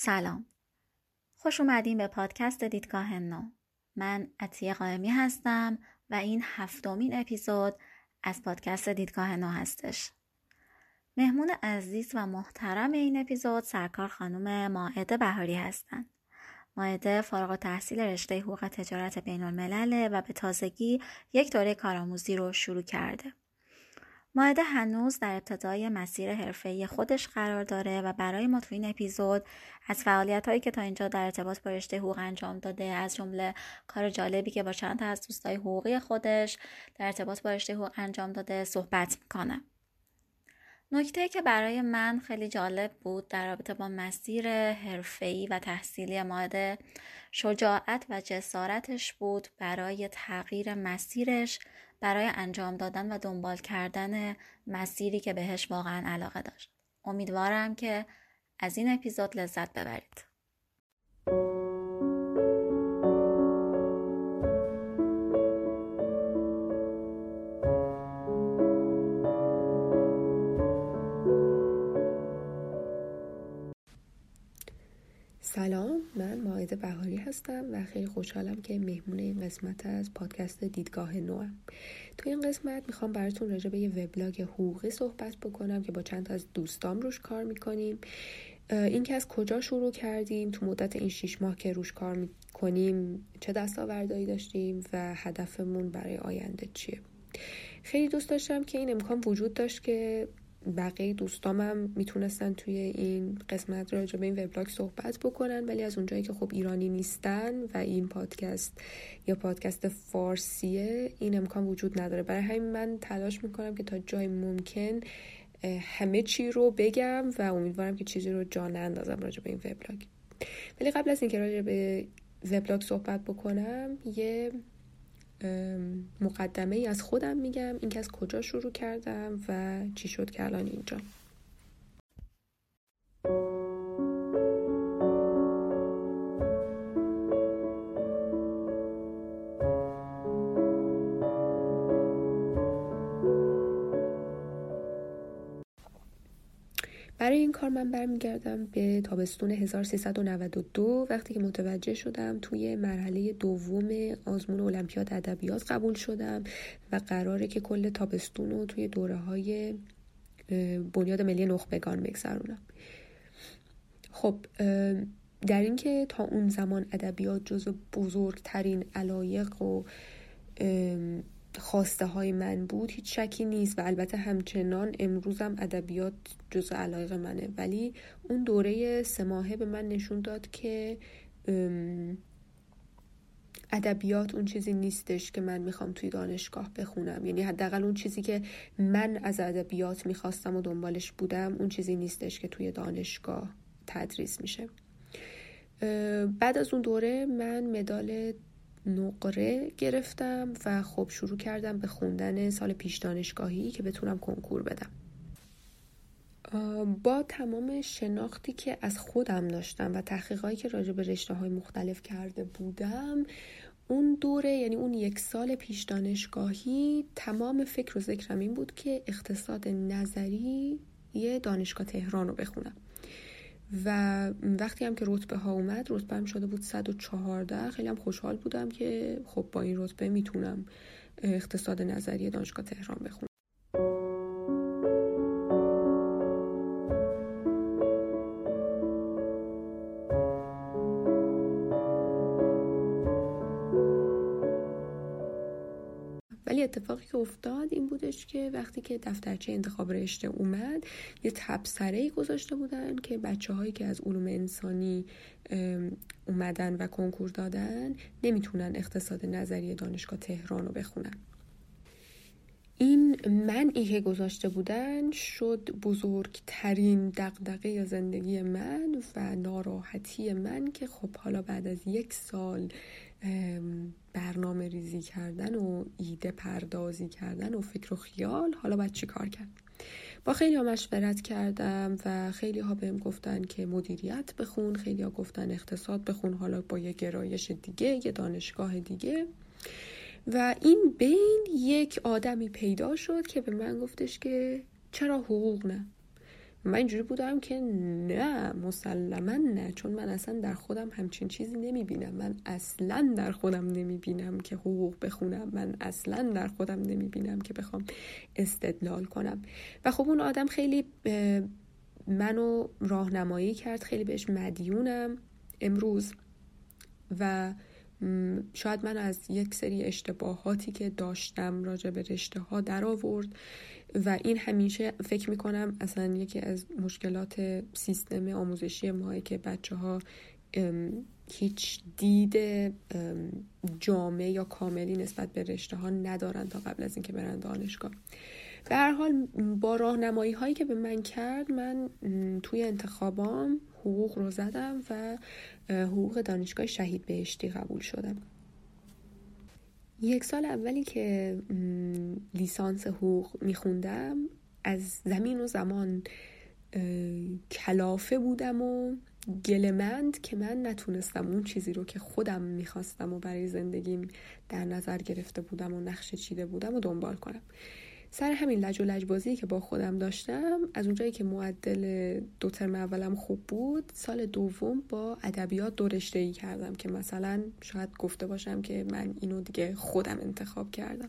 سلام. خوش اومدین به پادکست دیدگاه نو. من عطیه قائمی هستم و این هفتمین اپیزود از پادکست دیدگاه نو هستش. مهمون عزیز و محترم این اپیزود سرکار خانم ماعده بهاری هستند ماعده فارغ تحصیل رشته حقوق تجارت بین و به تازگی یک دوره کارآموزی رو شروع کرده. ماهده هنوز در ابتدای مسیر حرفه‌ای خودش قرار داره و برای ما تو این اپیزود از فعالیت هایی که تا اینجا در ارتباط با رشته حقوق انجام داده از جمله کار جالبی که با چند تا از دوستای حقوقی خودش در ارتباط با رشته حقوق انجام داده صحبت می‌کنه. نکته که برای من خیلی جالب بود در رابطه با مسیر حرفه‌ای و تحصیلی ماده شجاعت و جسارتش بود برای تغییر مسیرش برای انجام دادن و دنبال کردن مسیری که بهش واقعا علاقه داشت. امیدوارم که از این اپیزود لذت ببرید. هستم و خیلی خوشحالم که مهمون این قسمت از پادکست دیدگاه نوم تو این قسمت می‌خوام براتون راجع به یه وبلاگ حقوقی صحبت بکنم که با چند از دوستام روش کار می‌کنیم. اینکه از کجا شروع کردیم تو مدت این شیش ماه که روش کار می‌کنیم چه دستاوردهایی داشتیم و هدفمون برای آینده چیه؟ خیلی دوست داشتم که این امکان وجود داشت که بقیه دوستامم می‌تونستن توی این قسمت راجع به این وبلاگ صحبت بکنن ولی از اونجایی که خب ایرانی نیستن و این پادکست یا پادکست فارسیه این امکان وجود نداره. برای همین من تلاش می‌کنم که تا جای ممکن همه چی رو بگم و امیدوارم که چیزی رو جا نندازم راجع به این وبلاگ. ولی قبل از اینکه راجع به وبلاگ صحبت بکنم یه مقدمه ای از خودم میگم اینکه از کجا شروع کردم و چی شد که الان اینجا. برمیگردم به تابستون 1392 وقتی که متوجه شدم توی مرحله دوم آزمون المپیاد ادبیات قبول شدم و قراره که کل تابستون رو توی دوره های بنیاد ملی نخبگان بگذرونم. خب در اینکه تا اون زمان ادبیات جزو بزرگترین علایق و خواسته های من بود هیچ شکی نیست و البته همچنان امروزم ادبیات جزء علایق منه. ولی اون دوره سه ماهه به من نشون داد که ادبیات اون چیزی نیستش که من می‌خوام توی دانشگاه بخونم. یعنی حداقل اون چیزی که من از ادبیات می‌خواستم و دنبالش بودم اون چیزی نیستش که توی دانشگاه تدریس میشه. بعد از اون دوره من مدال نقره گرفتم و خب شروع کردم به خوندن سال پیش دانشگاهی که بتونم کنکور بدم. با تمام شناختی که از خودم داشتم و تحقیقاتی که راجع به رشته های مختلف کرده بودم اون دوره یعنی اون یک سال پیش دانشگاهی تمام فکر و ذکرم این بود که اقتصاد نظری یه دانشگاه تهران رو بخونم. و وقتی هم که رتبه ها اومد رتبه هم شده بود 114 خیلی هم خوشحال بودم که خب با این رتبه می‌تونم اقتصاد نظری دانشگاه تهران بخونم. اتفاقی که افتاد این بودش که وقتی که دفترچه انتخاب رشته اومد یه تبصره گذاشته بودن که بچه هایی که از علوم انسانی اومدن و کنکور دادن نمی‌تونن اقتصاد نظری دانشگاه تهران رو بخونن. این منعی که گذاشته بودن شد بزرگترین دقدقه زندگی من و ناراحتی من که خب حالا بعد از یک سال برنامه ریزی کردن و ایده پردازی کردن و فکر و خیال. حالا باید چی کار کرد؟ با خیلی ها مشورت کردم و خیلی ها بهم گفتن که مدیریت بخون خیلی ها گفتن اقتصاد بخون حالا با یه گرایش دیگه یه دانشگاه دیگه. و این بین یک آدمی پیدا شد که به من گفتش که چرا حقوق نه؟ من اینجوری بودم که نه مسلما نه چون من اصلا در خودم همچین چیزی نمی‌بینم. من اصلا در خودم نمی‌بینم که حقوق بخونم. من اصلا در خودم نمی‌بینم که بخوام استدلال کنم. و خب اون آدم خیلی منو راهنمایی کرد خیلی بهش مدیونم امروز. و شاید من از یک سری اشتباهاتی که داشتم راجع به رشته ها در آورد و این همیشه فکر می‌کنم اصلا یکی از مشکلات سیستم آموزشی ما که بچه ها هیچ دید جامعه یا کاملی نسبت به رشته ها ندارن تا قبل از اینکه برن دانشگاه. به هر حال با راهنمایی هایی که به من کرد من توی انتخابام حقوق رو زدم و حقوق دانشگاه شهید بهشتی قبول شدم. یک سال اولی که لیسانس حقوق میخوندم از زمین و زمان کلافه بودم و گلمند که من نتونستم اون چیزی رو که خودم می‌خواستم و برای زندگیم در نظر گرفته بودم و نقشه چیده بودم و دنبال کنم. سر همین لج و لجبازی که با خودم داشتم از اونجایی که معدل دو ترم اولم خوب بود سال دوم با ادبیات دو رشته ای کردم که مثلا شاید گفته باشم که من اینو دیگه خودم انتخاب کردم.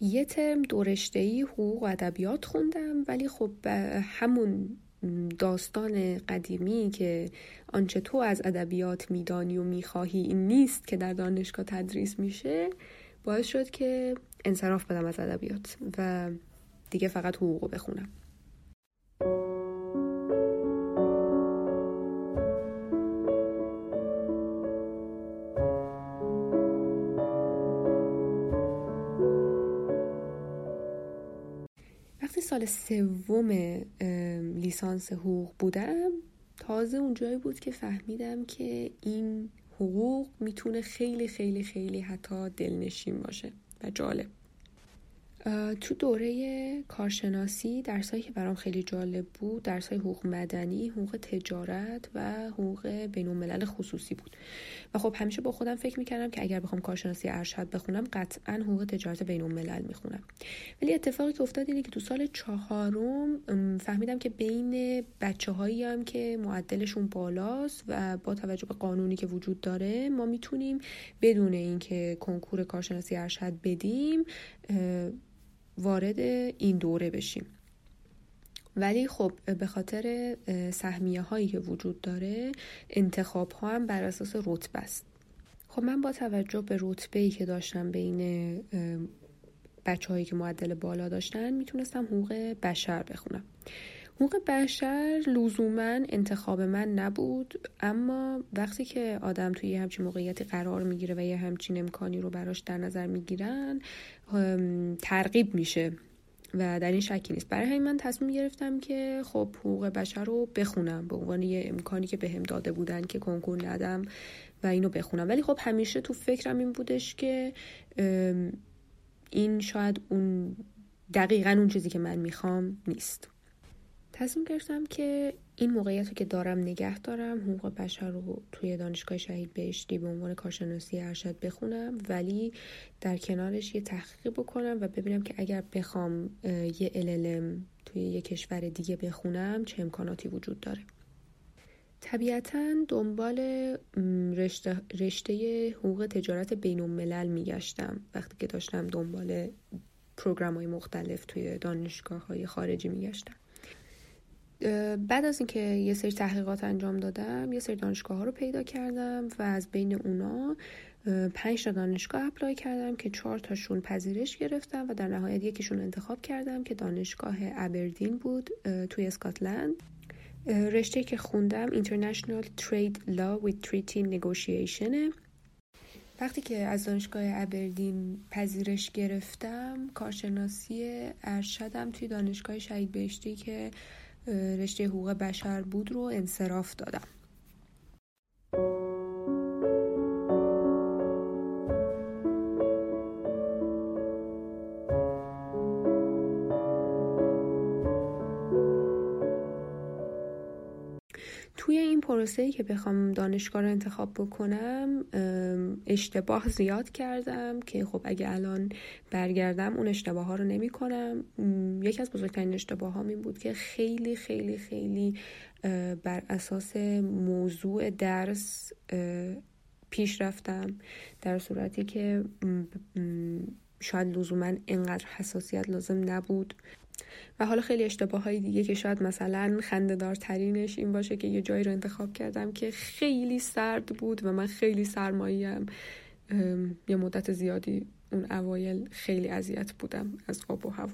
یه ترم دو رشته ای حقوق و ادبیات خوندم ولی خب همون داستان قدیمی که آنچه تو از ادبیات میدانی و می‌خواهی این نیست که در دانشگاه تدریس میشه باعث شد که انصراف بدم از ادبیات و دیگه فقط حقوق بخونم. وقتی سال سوم لیسانس حقوق بودم تازه اونجایی بود که فهمیدم که این حقوق می‌تونه خیلی خیلی خیلی حتی دلنشین باشه و جالب. تو دوره کارشناسی درسایی که برام خیلی جالب بود درسای حقوق مدنی، حقوق تجارت و حقوق بین الملل خصوصی بود. و خب همیشه با خودم فکر می‌کردم که اگر بخوام کارشناسی ارشد بخونم قطعا حقوق تجارت بین الملل می‌خونم. ولی اتفاقی که افتاد اینه که تو سال چهارم فهمیدم که بین بچه هایی هم که معدلشون بالاست و با توجه به قانونی که وجود داره ما می‌تونیم بدون اینکه کنکور کارشناسی ارشد بدیم وارد این دوره بشیم. ولی خب به خاطر سهمیه هایی که وجود داره انتخاب ها هم بر اساس رتبه است. خب من با توجه به رتبه ای که داشتم بین بچه هایی که معدل بالا داشتن می‌تونستم حقوق بشر بخونم. حقوق بشر لزوما انتخاب من نبود اما وقتی که آدم توی یه همچین موقعیتی قرار می‌گیره و یه همچین امکانی رو براش در نظر می‌گیرن ترغیب میشه و در این شکی نیست. برای همین من تصمیم گرفتم که خب حقوق بشر رو بخونم به عنوان یه امکانی که بهم داده بودن که کنکور ندم و اینو بخونم. ولی خب همیشه تو فکرم این بودش که این شاید اون دقیقا اون چیزی که من می‌خوام نیست. تصمیم گرفتم که این موقعیت رو که دارم نگه دارم حقوق بشر رو توی دانشگاه شهید بهشتی به عنوان کارشناسی ارشد بخونم ولی در کنارش یه تحقیق بکنم و ببینم که اگر بخوام یه LLM توی یه کشور دیگه بخونم چه امکاناتی وجود داره. طبیعتا دنبال رشته, رشته حقوق تجارت بین الملل میگشتم وقتی که داشتم دنبال پروگرام های مختلف توی دانشگاه های خارجی میگشتم. بعد از اینکه یه سری تحقیقات انجام دادم یه سری دانشگاه ها رو پیدا کردم و از بین اونا پنج تا دانشگاه اپلای کردم که چهار تاشون پذیرش گرفتم و در نهایت یکیشون انتخاب کردم که دانشگاه ابردین بود توی اسکاتلند. رشته که خوندم International Trade Law with Treaty Negotiation وقتی که از دانشگاه ابردین پذیرش گرفتم کارشناسی ارشدم توی دانشگاه شهید بهشتی که رشته حقوق بشر بود رو انصراف دادم. این پروسه که بخوام دانشگاه رو انتخاب بکنم اشتباه زیاد کردم که خب اگه الان برگردم اون اشتباه ها رو نمی کنم یکی از بزرگترین اشتباه ها این بود که خیلی خیلی خیلی بر اساس موضوع درس پیش رفتم. در صورتی که شاید لزوما اینقدر حساسیت لازم نبود. و حالا خیلی اشتباه های دیگه که شاید مثلا خندهدارترینش این باشه که یه جایی رو انتخاب کردم که خیلی سرد بود و من خیلی سرماییم یه مدت زیادی اون اوایل خیلی اذیت بودم از آب و هوا.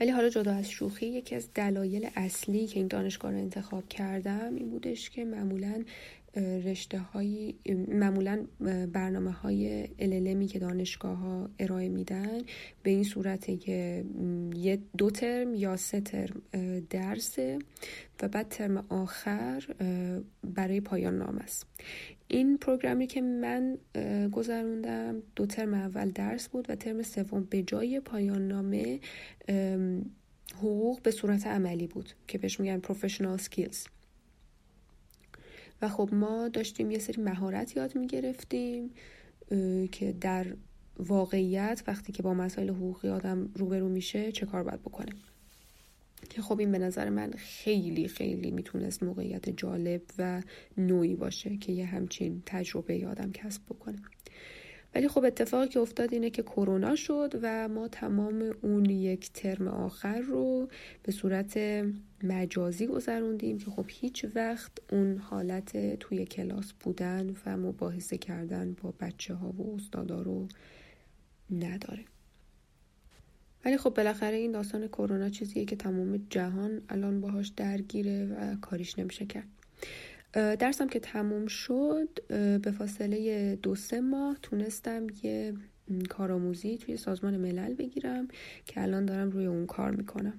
ولی حالا جدا از شوخی یکی از دلایل اصلی که این دانشگاه رو انتخاب کردم این بودش که معمولا رشته های معمولا برنامه های LLMی که دانشگاه ها ارائه میدن به این صورته که یه دو ترم یا سه ترم درسه و بعد ترم آخر برای پایان نام است. این پروگرامی که من گذروندم دو ترم اول درس بود و ترم سوم به جای پایان نامه حقوق به صورت عملی بود که بهش میگن پروفشنال سکیلز و خب ما داشتیم یه سری مهارت یاد می‌گرفتیم که در واقعیت وقتی که با مسائل حقوقی آدم روبرو میشه چه کار باید بکنه. که خب این به نظر من خیلی خیلی می‌تونست موقعیت جالب و نوعی باشه که یه همچین تجربه یادم کسب بکنه. ولی خب اتفاقی که افتاد اینه که کرونا شد و ما تمام اون یک ترم آخر رو به صورت مجازی گذروندیم که خب هیچ وقت اون حالت توی کلاس بودن و مباحثه کردن با بچه ها و استادا رو نداره. ولی خب بالاخره این داستان کرونا چیزیه که تمام جهان الان باهاش درگیره و کاریش نمیشه کرد. درسم که تموم شد به فاصله دو سه ماه تونستم یه کارآموزی توی سازمان ملل بگیرم که الان دارم روی اون کار می‌کنم.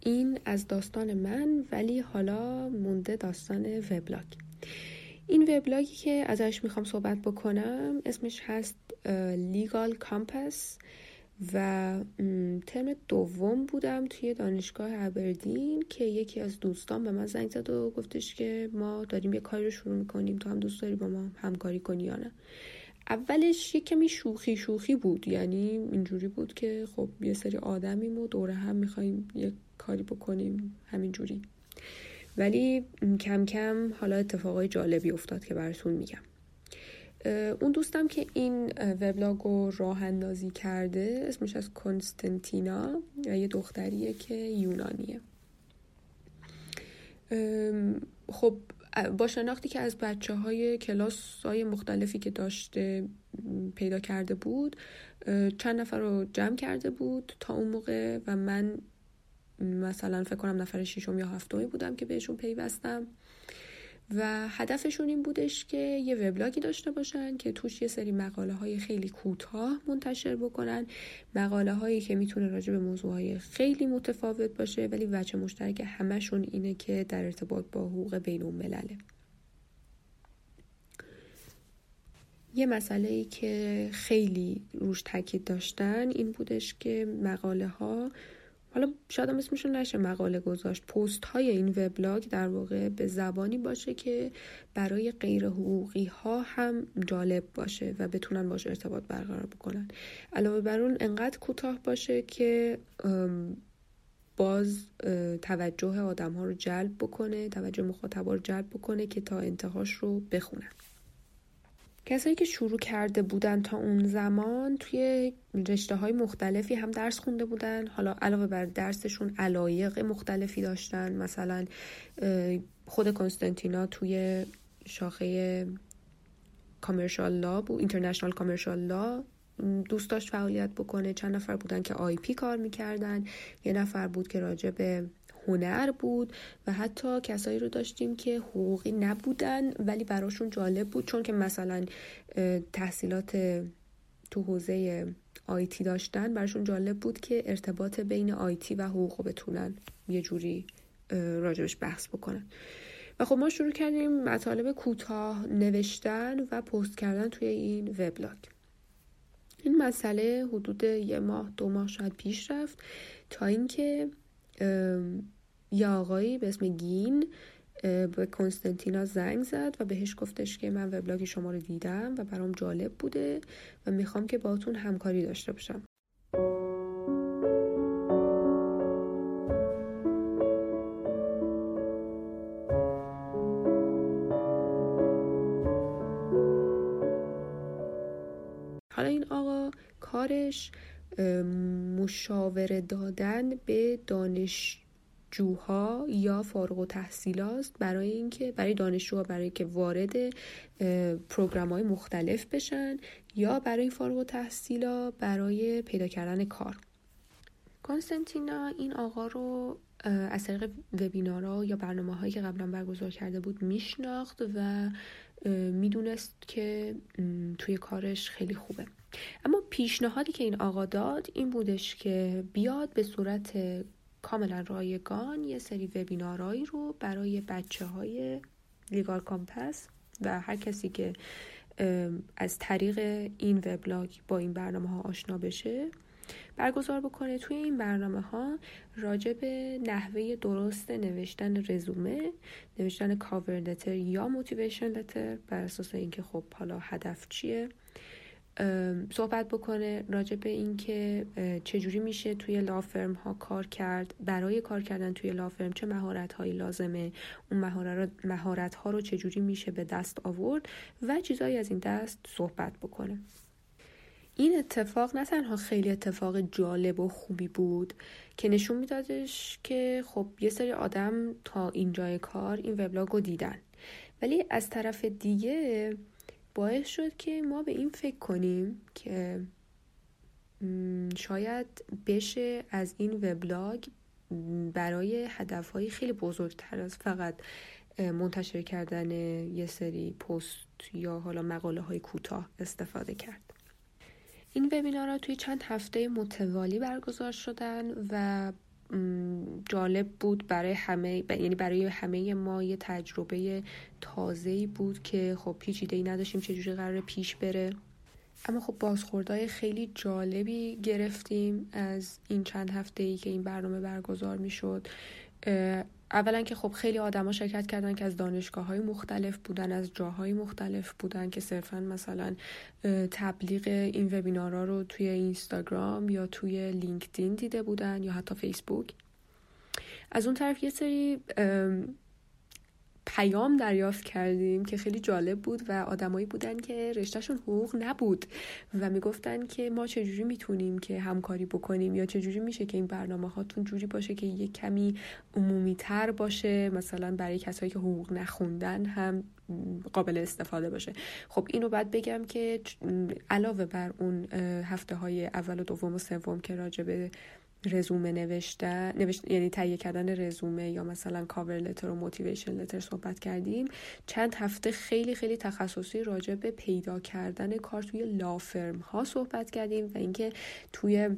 این از داستان من ولی حالا مونده داستان وبلاگ. این وبلاگی که ازش می‌خوام صحبت بکنم اسمش هست لیگال کامپس و ترم دوم بودم توی دانشگاه ابردین که یکی از دوستان به من زنگ زد و گفتش که ما داریم یه کاری رو شروع می‌کنیم تو هم دوست داری با ما همکاری کنی یا نه. اولش یه کمی شوخی شوخی بود. یعنی اینجوری بود که خب یه سری آدمیم و دوره هم می‌خوایم یه کاری بکنیم همینجوری. ولی کم کم حالا اتفاقای جالبی افتاد که براتون میگم. اون دوستم که این وبلاگ رو راه اندازی کرده اسمش از کنستنتینا یه دختریه که یونانیه. خب با شناختی که از بچه های کلاس های مختلفی که داشته پیدا کرده بود چند نفر رو جمع کرده بود تا اون موقع و من مثلا فکر کنم نفر ششم یا هفتمی بودم که بهشون پیوستم. و هدفشون این بودش که یه وبلاگی داشته باشن که توش یه سری مقاله های خیلی کوتاه منتشر بکنن. مقاله هایی که می‌تونه راجع به موضوع های خیلی متفاوت باشه ولی وجه مشترک همشون اینه که در ارتباط با حقوق بین الملله یه مسئله ای که خیلی روش تاکید داشتن این بودش که مقاله ها حالا شاید هم اسمشون نشه مقاله گذاشت. پست های این وبلاگ در واقع به زبانی باشه که برای غیر حقوقی ها هم جالب باشه و بتونن باشه ارتباط برقرار بکنن. علاوه بر اون انقدر کوتاه باشه که باز توجه آدم ها رو جلب بکنه توجه مخاطب رو جلب بکنه که تا انتهاش رو بخونن. کسایی که شروع کرده بودن تا اون زمان توی رشته های مختلفی هم درس خونده بودن. حالا علاوه بر درسشون علایق مختلفی داشتن. مثلا خود کنستانتینا توی شاخه کامرشال لا بود اینترنشنال کامرشال لا دوست داشت فعالیت بکنه. چند نفر بودن که آی پی کار می‌کردن. یه نفر بود که راجع به هنر بود و حتی کسایی رو داشتیم که حقوقی نبودن ولی براشون جالب بود. چون که مثلا تحصیلات تو حوزه آیتی داشتن براشون جالب بود که ارتباط بین آیتی و حقوق بتونن یه جوری راجبش بحث بکنن. و خب ما شروع کردیم مطالب کوتاه نوشتن و پست کردن توی این وبلاگ. این مسئله حدود یه ماه دو ماه شاید پیش رفت تا اینکه یه آقایی به اسم گین به کنستانتینا زنگ زد و بهش گفتش که من وبلاگ شما رو دیدم و برام جالب بوده و می‌خوام که باتون همکاری داشته باشم. حالا این آقا کارش مشاوره دادن به دانشجوها یا فارغ و تحصیلات برای اینکه برای دانشجوها برای که وارد پروگرام های مختلف بشن یا برای فارغ و تحصیلا برای پیدا کردن کار. کانستنتینا این آقا رو از طریق وبینارها یا برنامه هایی که قبلا برگزار کرده بود میشناخت و می‌دونست که توی کارش خیلی خوبه. اما پیشنهادی که این آقا داد این بودش که بیاد به صورت کاملا رایگان یه سری وبینارهایی رو برای بچه های لیگال کامپس و هر کسی که از طریق این وبلاگ با این برنامه ها آشنا بشه برگزار بکنه. توی این برنامه ها راجع به نحوه درست نوشتن رزومه نوشتن کاور لتر یا موتیویشن لتر بر اساس اینکه خب حالا هدف چیه صحبت بکنه راجع به اینکه چجوری میشه توی لافرم ها کار کرد برای کار کردن توی لافرم چه مهارت هایی لازمه اون مهارت ها رو چجوری میشه به دست آورد و چیزهایی از این دست صحبت بکنه. این اتفاق نه تنها خیلی اتفاق جالب و خوبی بود که نشون میدادش که خب یه سری آدم تا اینجای کار این وبلاگ رو دیدن. ولی از طرف دیگه باعث شد که ما به این فکر کنیم که شاید بشه از این وبلاگ برای هدفهایی خیلی بزرگتر از فقط منتشر کردن یه سری پست یا حالا مقاله های کوتاه استفاده کرد. این وبینارها توی چند هفته متوالی برگزار شدن و جالب بود برای همه یعنی برای همه ما یه تجربه تازه‌ای بود که خب هیچ ایده ای نداشتیم چجوری قرار پیش بره. اما خب بازخوردهای خیلی جالبی گرفتیم از این چند هفته ای که این برنامه برگزار می شد اولا که خب خیلی آدما شرکت کردن که از دانشگاه های مختلف بودن از جاهای مختلف بودن که صرفا مثلا تبلیغ این وبینارها رو توی اینستاگرام یا توی لینکدین دیده بودن یا حتی فیسبوک. از اون طرف یه سری پیام دریافت کردیم که خیلی جالب بود و آدمایی بودن که رشتهشون حقوق نبود و می‌گفتن که ما چجوری می‌تونیم که همکاری بکنیم یا چجوری میشه که این برنامه هاتون جوری باشه که یه کمی عمومی تر باشه مثلا برای کسایی که حقوق نخوندن هم قابل استفاده باشه. خب اینو بعد بگم که علاوه بر اون هفته های اول و دوم و سوم که راجع به رزومه نوشته نوشت یعنی تهیه کردن رزومه یا مثلا کاور لتر و موتیویشن لتر صحبت کردیم. چند هفته خیلی خیلی تخصصی راجع به پیدا کردن کار توی لافرم ها صحبت کردیم و اینکه توی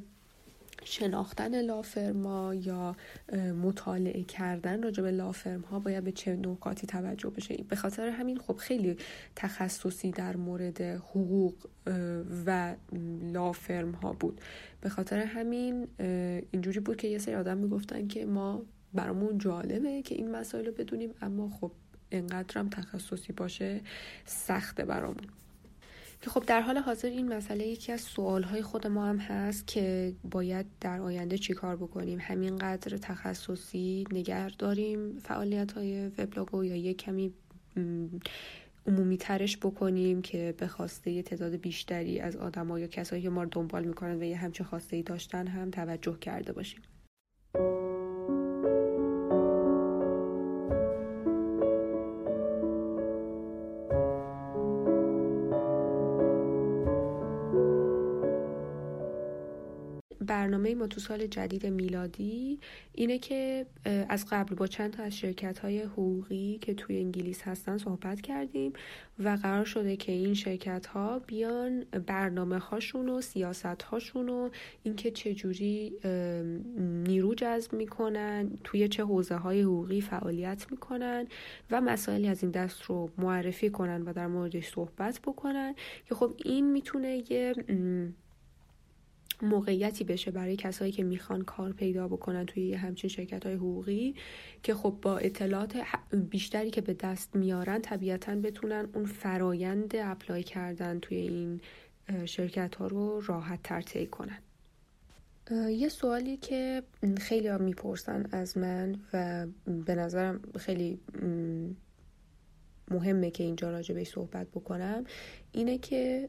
شناختن لافرما یا مطالعه کردن راجع به لافرم ها باید به چه نکاتی توجه بشه؟ به خاطر همین خب خیلی تخصصی در مورد حقوق و لافرم ها بود. به خاطر همین اینجوری بود که یه سری آدم می‌گفتن که ما برامون جالبه که این مسائل رو بدونیم اما خب انقدرم تخصصی باشه سخته برامون. که خب در حال حاضر این مسئله یکی از سوالهای خود ما هم هست که باید در آینده چی کار بکنیم؟ همینقدر تخصصی نگر داریم فعالیت های وبلاگ یا یک کمی عمومی ترش بکنیم که به خواسته تعداد بیشتری از آدم یا کسایی که ما رو دنبال می‌کنن و یه همچه خواسته ای داشتن هم توجه کرده باشیم. تو سال جدید میلادی اینه که از قبل با چند تا از شرکت های حقوقی که توی انگلیس هستن صحبت کردیم و قرار شده که این شرکت ها بیان برنامه هاشون و سیاست هاشون و اینکه چجوری نیرو جذب می‌کنن توی چه حوزه های حقوقی فعالیت می‌کنن و مسائلی از این دست رو معرفی کنن و در موردش صحبت بکنن که خب این می‌تونه یه موقعیتی بشه برای کسایی که می‌خوان کار پیدا بکنن توی همچین شرکت های حقوقی که خب با اطلاعات بیشتری که به دست میارن طبیعتا بتونن اون فرایند اپلای کردن توی این شرکت ها رو راحت تر طی کنن. یه سوالی که خیلی ها می‌پرسن از من و به نظرم خیلی مهمه که اینجا راجع بهش صحبت بکنم اینه که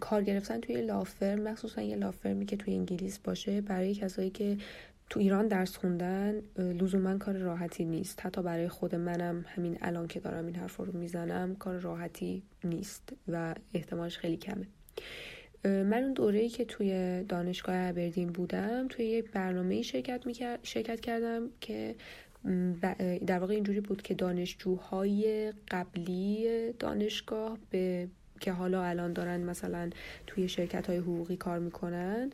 کار گرفتن توی لافرم مخصوصا یه لافرمی که توی انگلیس باشه برای کسایی که تو ایران درس خوندن لزوما کار راحتی نیست. حتی برای خود منم همین الان که دارم این حرف رو می‌زنم کار راحتی نیست و احتمالش خیلی کمه. من اون دوره‌ای که توی دانشگاه ابردین بودم توی یه برنامه شرکت, شرکت کردم که در واقع اینجوری بود که دانشجوهای قبلی دانشگاه به که حالا الان دارن مثلا توی شرکت های حقوقی کار می‌کنن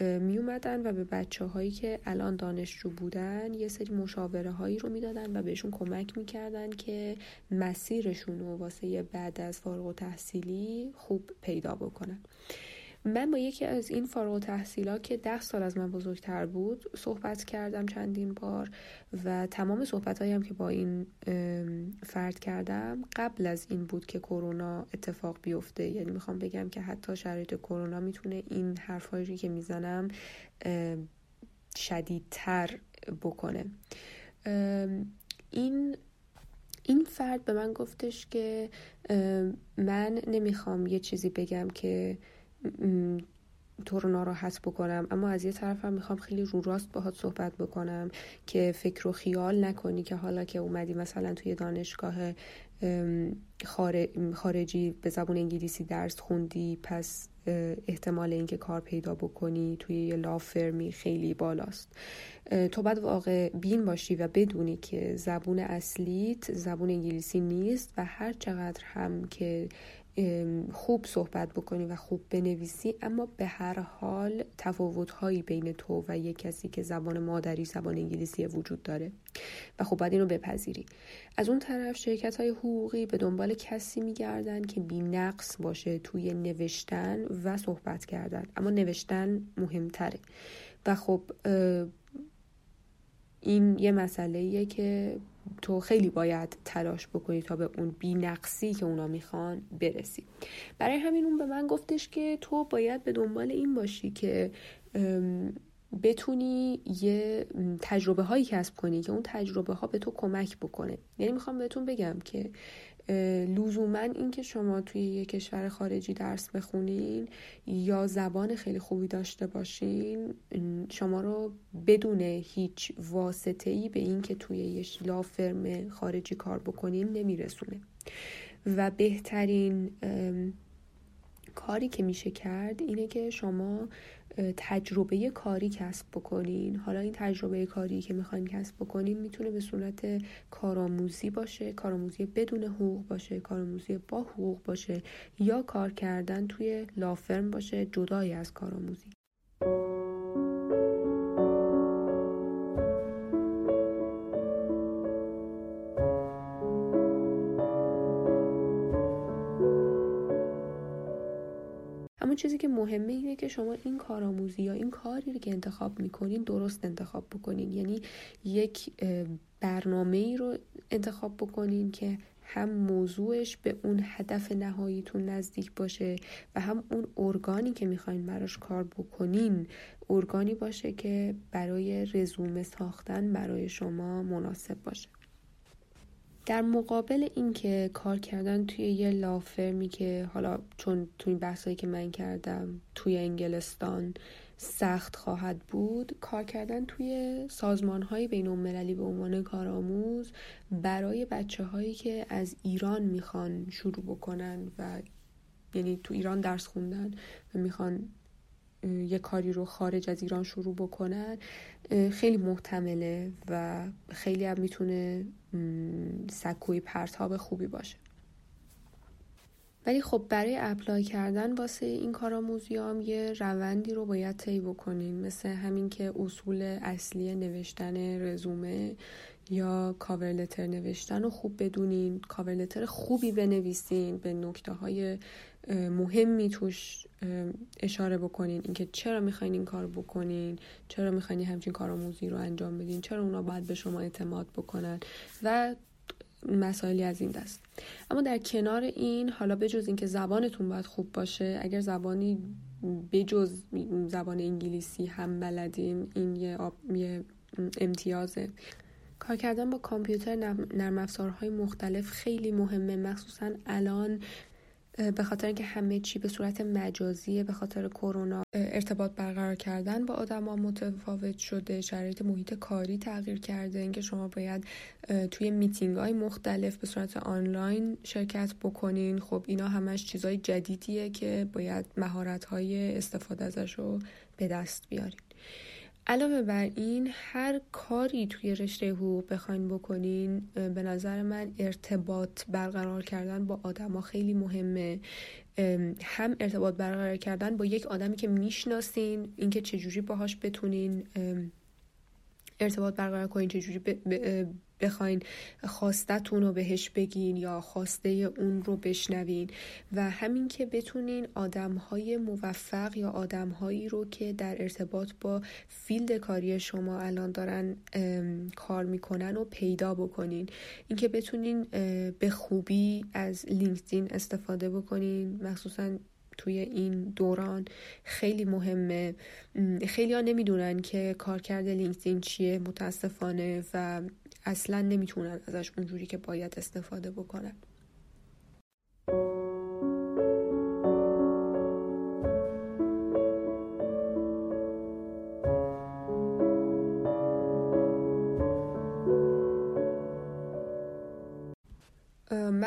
می اومدن و به بچه هایی که الان دانشجو بودن یه سری مشاوره هایی رو می‌دادن و بهشون کمک می‌کردن که مسیرشون رو واسه بعد از فارغ و تحصیلی خوب پیدا بکنن. من با یکی از این فارغ تحصیلات که ده سال از من بزرگتر بود صحبت کردم چندین بار و تمام صحبت هایم که با این فرد کردم قبل از این بود که کرونا اتفاق بیفته. یعنی می‌خوام بگم که حتی شرایط کرونا می‌تونه این حرفهایی که می‌زنم شدیدتر بکنه. این این فرد به من گفتش که من نمی‌خوام یه چیزی بگم که تو رو ناراحت بکنم. اما از یه طرفم می‌خوام خیلی رو راست باهات صحبت بکنم که فکر و خیال نکنی که حالا که اومدی مثلا توی دانشگاه خارجی به زبون انگلیسی درس خوندی پس احتمال اینکه کار پیدا بکنی توی یه لافرمی خیلی بالاست. تو باید واقع بین باشی و بدونی که زبون اصلیت زبون انگلیسی نیست و هر چقدر هم که خوب صحبت بکنی و خوب بنویسی اما به هر حال تفاوتهایی بین تو و یک کسی که زبان مادری زبان انگلیسی وجود داره. و خب باید این رو بپذیری. از اون طرف شرکت های حقوقی به دنبال کسی میگردن که بی نقص باشه توی نوشتن و صحبت کردن. اما نوشتن مهمتره. و خب این یه مسئله که تو خیلی باید تلاش بکنی تا به اون بینقصی که اونا می‌خوان برسی. برای همین اون به من گفتش که تو باید به دنبال این باشی که بتونی یه تجربه هایی کسب کنی که اون تجربه ها به تو کمک بکنه. یعنی می‌خوام بهتون بگم که لزوما اینکه شما توی یه کشور خارجی درس بخونین یا زبان خیلی خوبی داشته باشین شما رو بدون هیچ واسطه ای به اینکه توی یه لافرم خارجی کار بکنین نمیرسونه. و بهترین کاری که میشه کرد اینه که شما تجربه کاری کسب بکنین. حالا این تجربه کاری که می‌خواین کسب بکنین می‌تونه به صورت کارآموزی باشه کارآموزی بدون حقوق باشه کارآموزی با حقوق باشه یا کار کردن توی لافرم باشه جدای از کارآموزی. مهمه اینه که شما این کارآموزی یا این کاری رو که انتخاب می‌کنین درست انتخاب بکنین. یعنی یک برنامه ای رو انتخاب بکنین که هم موضوعش به اون هدف نهاییتون نزدیک باشه و هم اون ارگانی که می‌خواین براش کار بکنین ارگانی باشه که برای رزومه ساختن برای شما مناسب باشه. در مقابل اینکه کار کردن توی یه لافرمی که حالا چون توی بحثایی که من کردم توی انگلستان سخت خواهد بود کار کردن توی سازمان های بین المللی به عنوان کارآموز برای بچه هایی که از ایران می‌خوان شروع بکنن و یعنی تو ایران درس خوندن و می‌خوان یه کاری رو خارج از ایران شروع بکنن خیلی محتمله و خیلی هم می‌تونه سکوی پرتاب خوبی باشه. ولی خب برای apply کردن واسه این کارآموزی هم یه روندی رو باید طی بکنین. مثل همین که اصول اصلی نوشتن رزومه یا cover letter نوشتن رو خوب بدونین. cover letter خوبی بنویسین. به نکته های مهمی توش اشاره بکنین. اینکه چرا می‌خواین این کار بکنین چرا می‌خواین همچین کارآموزی رو انجام بدین چرا اونا باید به شما اعتماد بکنن و مسائلی از این دست. اما در کنار این حالا بجز اینکه زبانتون باید خوب باشه اگر زبانی بجز زبان انگلیسی هم بلدین این یه, یه امتیازه. کار کردن با کامپیوتر نرم افزارهای مختلف خیلی مهمه. مخصوصا الان به خاطر اینکه همه چی به صورت مجازیه به خاطر کرونا ارتباط برقرار کردن با آدما متفاوت شده شرایط محیط کاری تغییر کرده اینکه شما باید توی میتینگ های مختلف به صورت آنلاین شرکت بکنین. خب اینا همش چیزای جدیدیه که باید مهارت های استفاده ازش رو به دست بیارین. علاوه بر این هر کاری توی رشته حقوق بخواین بکنین به نظر من ارتباط برقرار کردن با آدما خیلی مهمه. هم ارتباط برقرار کردن با یک آدمی که می‌شناسین اینکه چجوری باهاش بتونین ارتباط برقرار کنین چجوری بخواین خواستتون رو بهش بگین یا خواسته اون رو بشنوین. و همین که بتونین آدمهای موفق یا آدمهایی رو که در ارتباط با فیلد کاری شما الان دارن کار می‌کنن و پیدا بکنین. اینکه بتونین به خوبی از لینکدین استفاده بکنین مخصوصا توی این دوران خیلی مهمه. خیلی ها نمی‌دونن که کارکرد لینکدین چیه متاسفانه و اصلا نمی‌تونن ازش اونجوری که باید استفاده بکنن.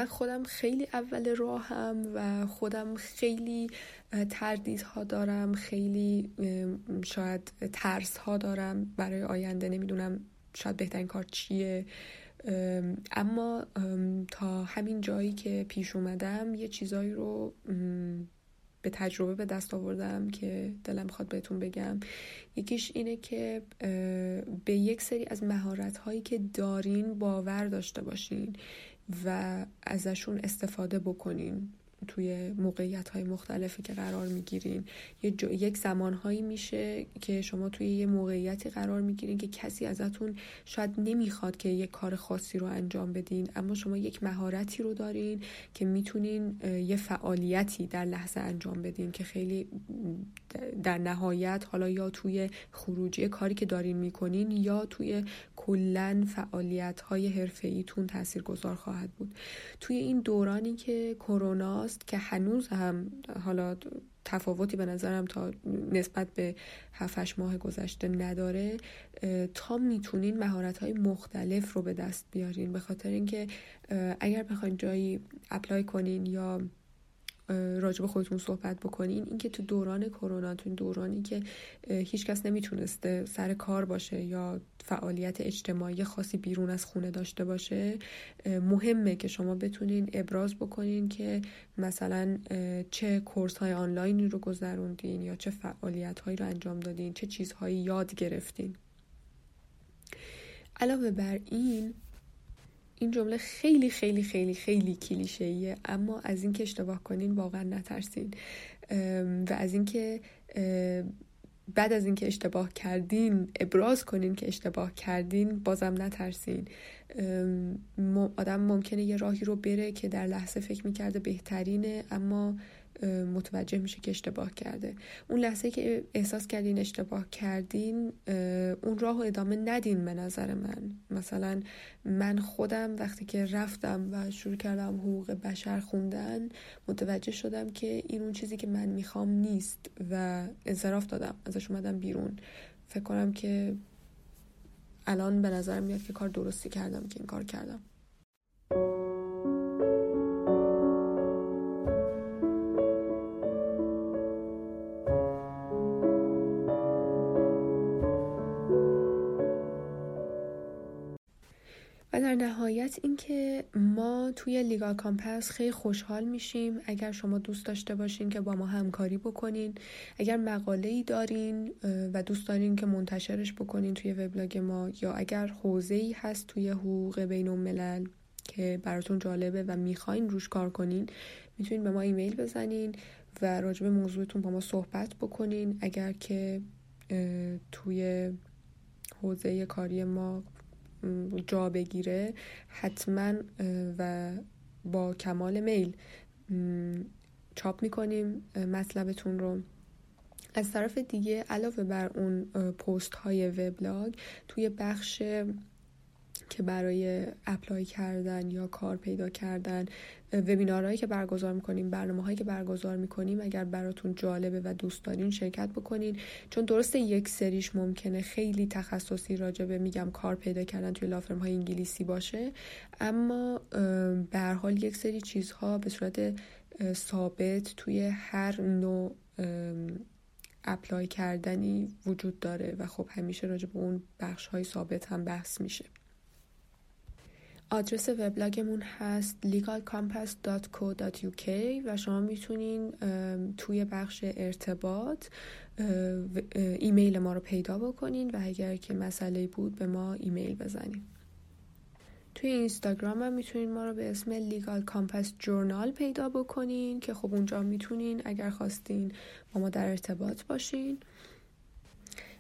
خودم خیلی اول راهم و خودم خیلی تردیدها دارم خیلی شاید ترس ها دارم برای آینده نمی‌دونم شاید بهترین کار چیه. اما تا همین جایی که پیش اومدم یه چیزایی رو به تجربه به دست آوردم که دلم خواد بهتون بگم. یکیش اینه که به یک سری از مهارت هایی که دارین باور داشته باشین. و ازشون استفاده بکنین. توی موقعیت های مختلفی که قرار می‌گیرین. یه یک زمانهایی میشه که شما توی یه موقعیتی قرار می‌گیرین که کسی ازتون شاید نمی‌خواد که یک کار خاصی رو انجام بدین اما شما یک مهارتی رو دارین که می‌تونین یه فعالیتی در لحظه انجام بدین که خیلی در نهایت حالا یا توی خروجی کاری که دارین می‌کنین یا توی کلا فعالیت های حرفه ایتون تأثیر گذار خواهد بود. توی این دورانی که کرونا که هنوز هم حالا تفاوتی به نظرم تا نسبت به 7 ماه گذشته نداره تا می‌تونین مهارت های مختلف رو به دست بیارین. به خاطر اینکه اگر بخواین جایی اپلای کنین یا راجب خودتون صحبت بکنین. اینکه تو دوران کرونا تو دورانی که هیچکس نمی‌تونسته سر کار باشه یا فعالیت اجتماعی خاصی بیرون از خونه داشته باشه مهمه که شما بتونین ابراز بکنین که مثلا چه کورس های آنلاینی رو گذروندین یا چه فعالیت هایی رو انجام دادین چه چیزهایی یاد گرفتین. علاوه بر این این جمله خیلی خیلی خیلی خیلی کلیشه‌ایه اما از اینکه اشتباه کنین واقعا نترسین. و از اینکه بعد از اینکه اشتباه کردین ابراز کنین که اشتباه کردین بازم نترسین. آدم ممکنه یه راهی رو بره که در لحظه فکر می‌کرده بهترینه اما متوجه میشه که اشتباه کرده. اون لحظه که احساس کردین اشتباه کردین اون راه رو ادامه ندین به نظر من. مثلا من خودم وقتی که رفتم و شروع کردم حقوق بشر خوندن متوجه شدم که این اون چیزی که من می‌خوام نیست و انصراف دادم ازش اومدم بیرون. فکر کنم که الان به نظر میاد که کار درستی کردم که این کار کردم. توی لیگال کامپس خیلی خوشحال میشیم. اگر شما دوست داشته باشین که با ما همکاری بکنین. اگر مقاله ای دارین و دوست دارین که منتشرش بکنین توی وبلاگ ما یا اگر حوزه ای هست توی حقوق بین الملل که براتون جالبه و می‌خواین روش کار کنین می‌تونین به ما ایمیل بزنین و راجب موضوعتون با ما صحبت بکنین. اگر که توی حوزه کاری ما جا بگیره حتما و با کمال میل چاپ می‌کنیم مطلبتون رو. از طرف دیگه علاوه بر اون پست های وبلاگ توی بخش که برای اپلای کردن یا کار پیدا کردن وبینارهایی که برگزار می‌کنیم برنامه هایی که برگزار می‌کنیم اگر براتون جالبه و دوست دارین شرکت بکنین. چون درسته یک سریش ممکنه خیلی تخصصی راجبه میگم کار پیدا کردن توی لافرم های انگلیسی باشه اما به حال یک سری چیزها به صورت ثابت توی هر نوع apply کردنی وجود داره و خب همیشه راجع به اون بخش های ثابت هم بحث میشه. آدرس وبلاگمون هست legalcompass.co.uk و شما می‌تونین توی بخش ارتباط ایمیل ما رو پیدا بکنین و اگر که مسئله بود به ما ایمیل بزنین. توی اینستاگرام هم می‌تونین ما رو به اسم لیگال کامپس جورنال پیدا بکنین که خب اونجا می‌تونین اگر خواستین با ما در ارتباط باشین.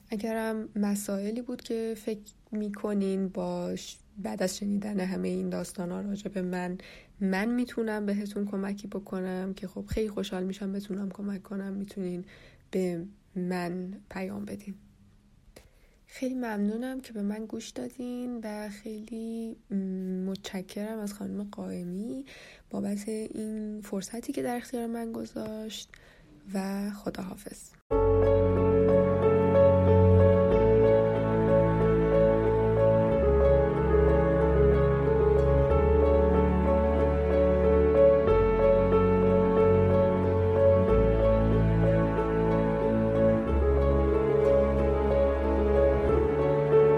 اگرم مسائلی بود که فکر می‌کنین باش بعد از شنیدن همه این داستان ها راجع به من من می‌تونم بهتون کمکی بکنم که خب خیلی خوشحال میشم بتونم کمک کنم می‌تونین به من پیام بدین. خیلی ممنونم که به من گوش دادین و خیلی متشکرم از خانم قائمی بابت این فرصتی که در اختیار من گذاشت و خداحافظ.